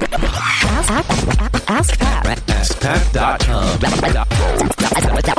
Ask, ask, ask Pat. AskPat.com.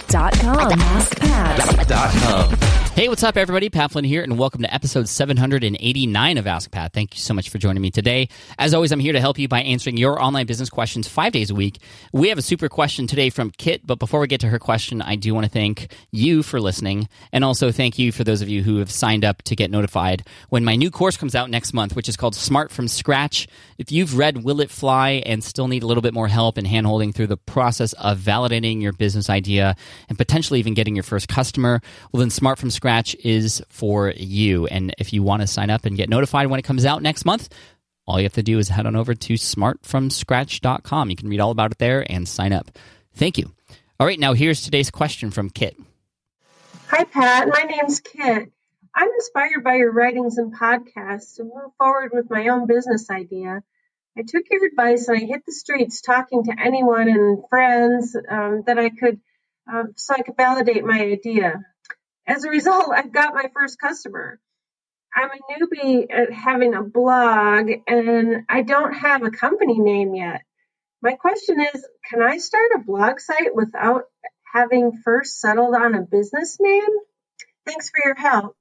Dot com. AskPat. Hey, what's up, everybody? Pat Flynn here, and welcome to episode 789 of Ask Pat. Thank you so much for joining me today. As always, I'm here to help you by answering your online business questions five days a week. We have a super question today from Kit, but before we get to her question, I do want to thank you for listening, and also thank you for those of you who have signed up to get notified when my new course comes out next month, which is called Smart from Scratch. If you've read Will It Fly and still need a little bit more help in handholding through the process of validating your business idea and potentially even getting your first customer, well, then Smart from Scratch is for you. And if you want to sign up and get notified when it comes out next month, all you have to do is head on over to smartfromscratch.com. You can read all about it there and sign up. Thank you. All right, now here's today's question from Kit. Hi, Pat. My name's Kit. I'm inspired by your writings and podcasts to move forward with my own business idea. I took your advice and I hit the streets talking to anyone and friends um, that I could, um, so I could validate my idea. As a result, I've got my first customer. I'm a newbie at having a blog and I don't have a company name yet. My question is can I start a blog site without having first settled on a business name? Thanks for your help.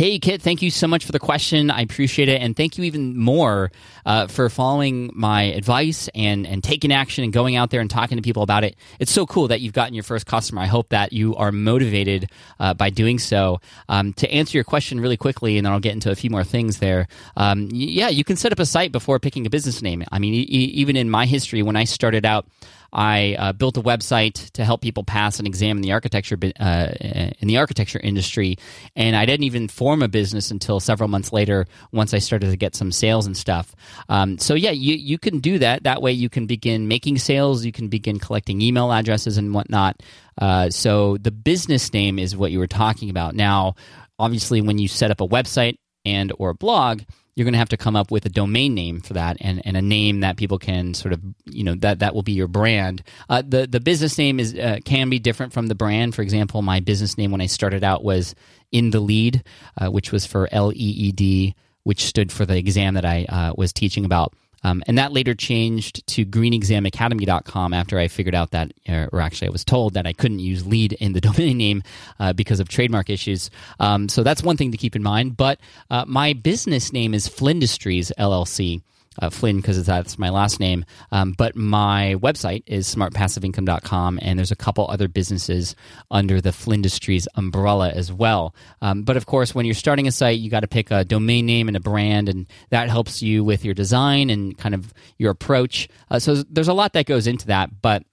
Hey, Kit, thank you so much for the question. I appreciate it. And thank you even more uh, for following my advice and, and taking action and going out there and talking to people about it. It's so cool that you've gotten your first customer. I hope that you are motivated uh, by doing so. Um, to answer your question really quickly, and then I'll get into a few more things there. Um, yeah, you can set up a site before picking a business name. I mean, e- even in my history, when I started out, I uh, built a website to help people pass an exam in the architecture uh, in the architecture industry, and I didn't even form a business until several months later. Once I started to get some sales and stuff, um, so yeah, you you can do that. That way, you can begin making sales. You can begin collecting email addresses and whatnot. Uh, so the business name is what you were talking about. Now, obviously, when you set up a website and or a blog you're going to have to come up with a domain name for that and, and a name that people can sort of you know that that will be your brand. Uh, the the business name is uh, can be different from the brand. For example my business name when i started out was in the LEED uh, which was for l-e-e-d which stood for the exam that i uh, was teaching about um, and that later changed to greenexamacademy.com after I figured out that, uh, or actually, I was told that I couldn't use LEED in the domain name uh, because of trademark issues. Um, so that's one thing to keep in mind. But uh, my business name is Flynndustries LLC uh, Flynn because that's my last name. Um, but my website is smartpassiveincome.com, and there's a couple other businesses under the Flynndustries umbrella as well. Um, but of course, when you're starting a site, you got to pick a domain name and a brand, and that helps you with your design and kind of your approach. Uh, so there's a lot that goes into that, but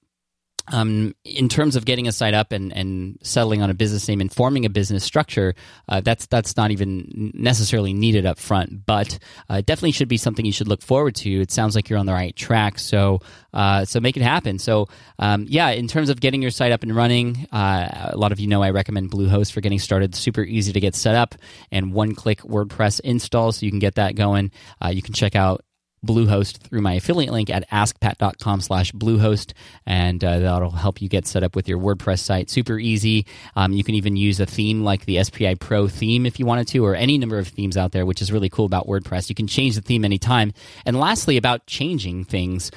um, in terms of getting a site up and, and settling on a business name and forming a business structure, uh, that's that's not even necessarily needed up front, but uh, definitely should be something you should look forward to. It sounds like you're on the right track, so uh, so make it happen. So um, yeah, in terms of getting your site up and running, uh, a lot of you know I recommend Bluehost for getting started. Super easy to get set up and one click WordPress install, so you can get that going. Uh, you can check out Bluehost through my affiliate link at askpat.com slash Bluehost, and uh, that'll help you get set up with your WordPress site. Super easy. Um, you can even use a theme like the SPI Pro theme if you wanted to, or any number of themes out there, which is really cool about WordPress. You can change the theme anytime. And lastly, about changing things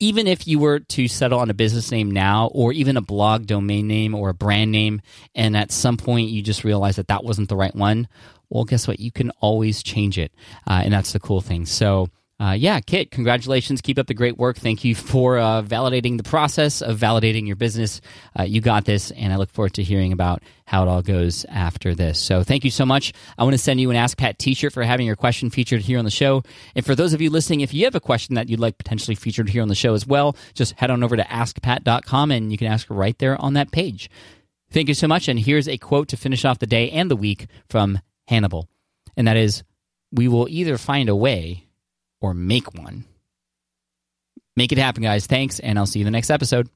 even if you were to settle on a business name now or even a blog domain name or a brand name and at some point you just realize that that wasn't the right one well guess what you can always change it uh, and that's the cool thing so uh, yeah, Kit, congratulations. Keep up the great work. Thank you for uh, validating the process of validating your business. Uh, you got this, and I look forward to hearing about how it all goes after this. So thank you so much. I want to send you an Ask Pat t shirt for having your question featured here on the show. And for those of you listening, if you have a question that you'd like potentially featured here on the show as well, just head on over to askpat.com and you can ask right there on that page. Thank you so much. And here's a quote to finish off the day and the week from Hannibal. And that is We will either find a way or make one. Make it happen, guys. Thanks, and I'll see you in the next episode.